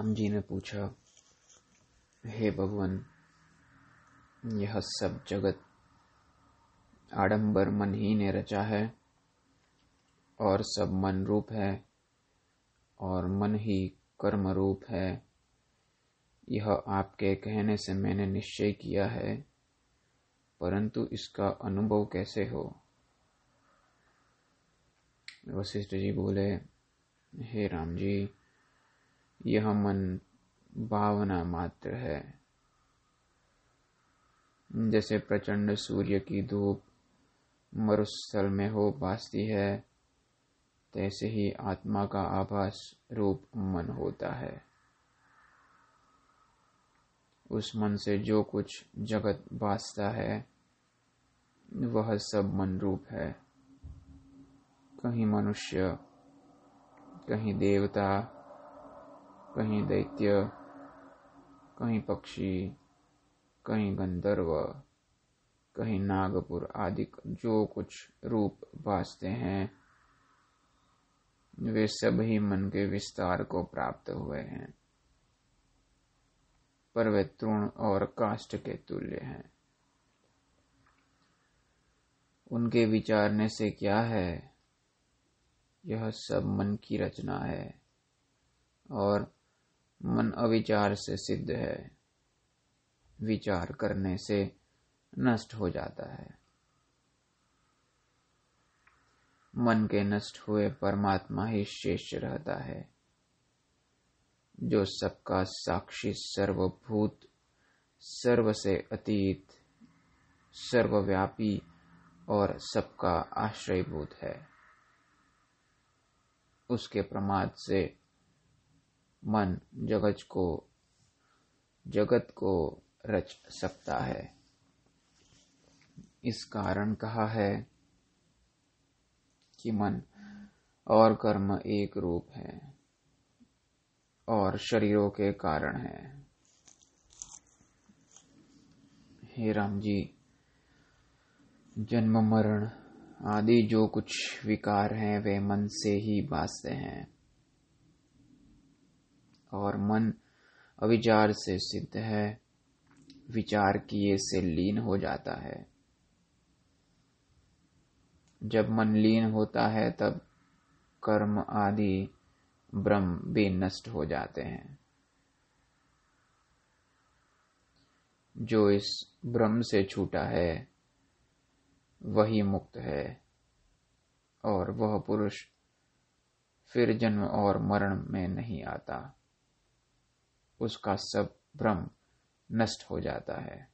राम जी ने पूछा, हे भगवान, यह सब जगत आडंबर मन ही ने रचा है, और सब मन रूप है, और मन ही कर्म रूप है। यह आपके कहने से मैंने निश्चय किया है, परंतु इसका अनुभव कैसे हो? वशिष्ठ जी बोले, हे राम जी यह मन भावना मात्र है। जैसे प्रचंड सूर्य की धूप मरुस्थल में हो भासती है, तैसे ही आत्मा का आभास रूप मन होता है। उस मन से जो कुछ जगत भासता है, वह सब मन रूप है। कहीं मनुष्य, कहीं देवता कहीं दैत्य, कहीं पक्षी, कहीं गंधर्व, कहीं नागपुर आदि जो कुछ रूप भासते हैं, वे सभी मन के विस्तार को प्राप्त हुए हैं। पर वे तृण और काष्ट के तुल्य हैं। उनके विचारने से क्या है? यह सब मन की रचना है। और मन अविचार से सिद्ध है। विचार करने से नष्ट हो जाता है। मन के नष्ट हुए परमात्मा ही शेष रहता है। जो सबका साक्षी सर्वभूत, सर्व से अतीत, सर्वव्यापी और सबका आश्रयभूत है। उसके प्रमाद से मन जगत को जगत को रच सकता है। इस कारण कहा है कि मन और कर्म एक रूप है और शरीरों के कारण है। हे राम जी, जन्म मरण आदि जो कुछ विकार हैं, वे मन से ही बासते हैं। और मन अविचार से सिद्ध है, विचार किए से लीन हो जाता है। जब मन लीन होता है, तब कर्म आदि ब्रह्म भी नष्ट हो जाते हैं। जो इस ब्रह्म से छूटा है, वही मुक्त है, और वह पुरुष फिर जन्म और मरण में नहीं आता। उसका सब भ्रम नष्ट हो जाता है।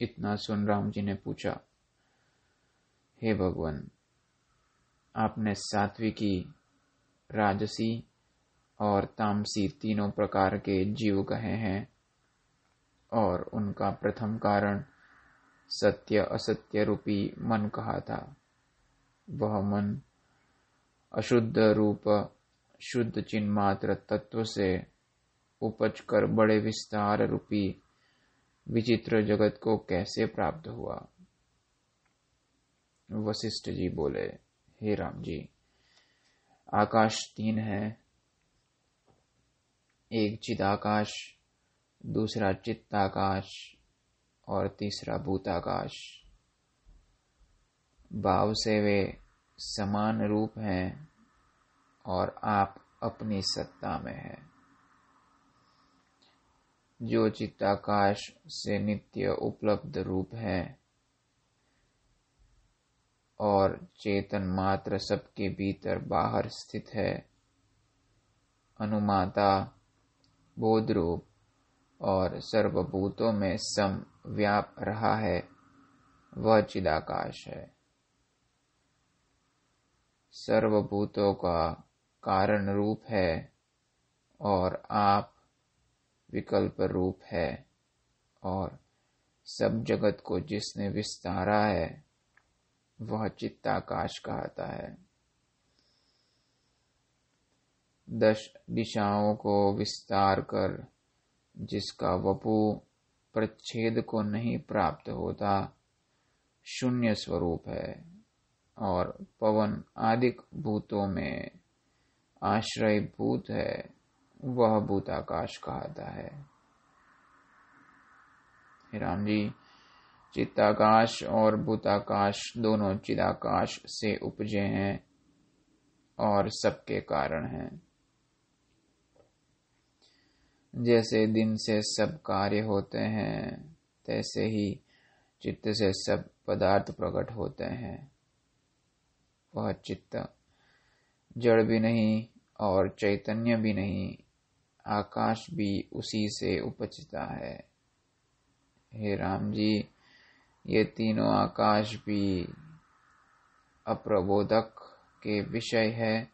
इतना सुन राम जी ने पूछा, हे भगवान, आपने सात्विकी, राजसी और तामसी तीनों प्रकार के जीव कहे हैं और उनका प्रथम कारण सत्य असत्य रूपी मन कहा था। वह मन अशुद्ध रूप शुद्ध चिन्मात्र तत्व से उपज कर बड़े विस्तार रूपी विचित्र जगत को कैसे प्राप्त हुआ? वशिष्ठ जी बोले, हे राम जी, आकाश तीन है। एक चिदाकाश, दूसरा चित्ताकाश और तीसरा भूताकाश। भाव से वे समान रूप हैं। और आप अपनी सत्ता में है। जो चित्ताकाश से नित्य उपलब्ध रूप है और चेतन मात्र सबके भीतर बाहर स्थित है, अनुमाता बोध रूप और सर्वभूतों में सम व्याप रहा है, वह चिदाकाश है। सर्वभूतों का कारण रूप है और आप विकल्प रूप है और सब जगत को जिसने विस्तारा है, वह चित्ताकाश कहता है। दश दिशाओं को विस्तार कर, जिसका वपु प्रच्छेद को नहीं प्राप्त होता, शून्य स्वरूप है और पवन आदि भूतों में आश्रय भूत है, वह भूत आकाश कहता है। राम जी, चित्ताकाश और भूताकाश दोनों चिदाकाश से उपजे हैं और सबके कारण हैं। जैसे दिन से सब कार्य होते हैं, तैसे ही चित्त से सब पदार्थ प्रकट होते हैं। वह चित्त जड़ भी नहीं और चैतन्य भी नहीं, आकाश भी उसी से उपजता है। हे राम जी, ये तीनों आकाश भी अप्रबोधक के विषय है,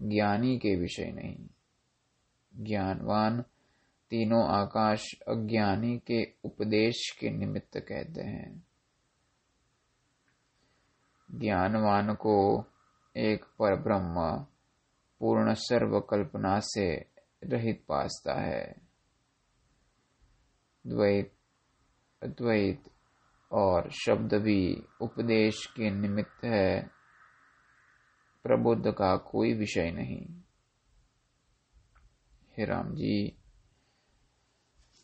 ज्ञानी के विषय नहीं। ज्ञानवान तीनों आकाश अज्ञानी के उपदेश के निमित्त कहते हैं। ज्ञानवान को एक पर ब्रह्म पूर्ण सर्व कल्पना से रहित पासता है। द्वैत, अद्वैत और शब्द भी उपदेश के निमित्त है। प्रबुद्ध का कोई विषय नहीं। हे राम जी,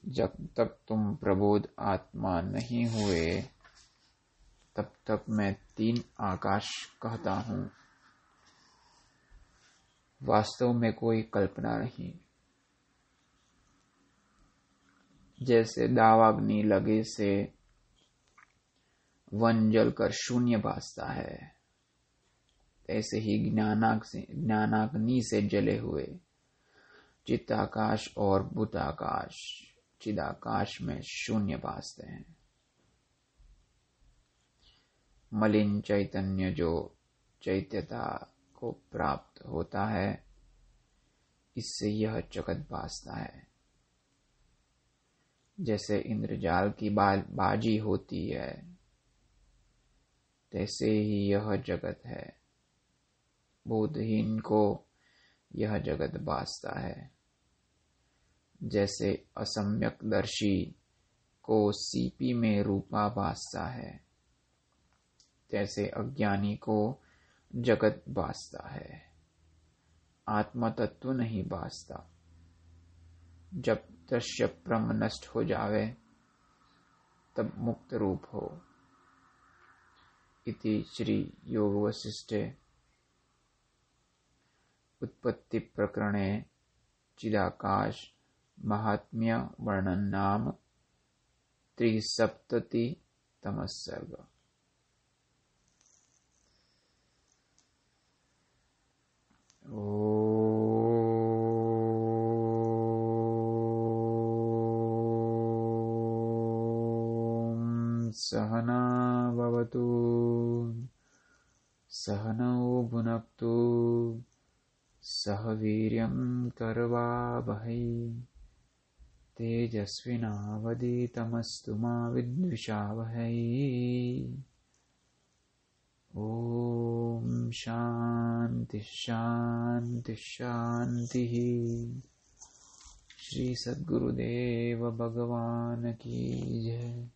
जब तक तुम प्रबोध आत्मा नहीं हुए, तब तक मैं तीन आकाश कहता हूँ। वास्तव में कोई कल्पना नहीं। जैसे दावाग्नि लगे से वन जलकर शून्य भासता है, ऐसे ही ज्ञानाग्नि से जले हुए चित्ताकाश और बुताकाश चिदाकाश में शून्य भासते हैं। मलिन चैतन्य जो चैत्यता को प्राप्त होता है, इससे यह जगत भासता है। जैसे इंद्रजाल की बाजी होती है, तैसे ही यह जगत है। बोधहीन को यह जगत बासता है। जैसे असम्यक दर्शी को सीपी में रूपा बासता है, तैसे अज्ञानी को जगत बासता है। आत्मा तत्व नहीं बासता। जब दृश्य प्रम नष्ट हो जावे, तब मुक्त रूप हो। इति श्री योग वशिष्ठे। उत्पत्ति प्रकरणे चिदाकाश महात्म्य वर्णन नाम त्रिसप्तति तमस्सर्ग सहना भवतु। सहनौ भुनक्तु। सह वीर्यं करवावहै। तेजस्विनावदितमस्तु मा विद्विषावहै। ॐ शांति शांति शांति। श्री सद्गुरुदेव भगवान की जय।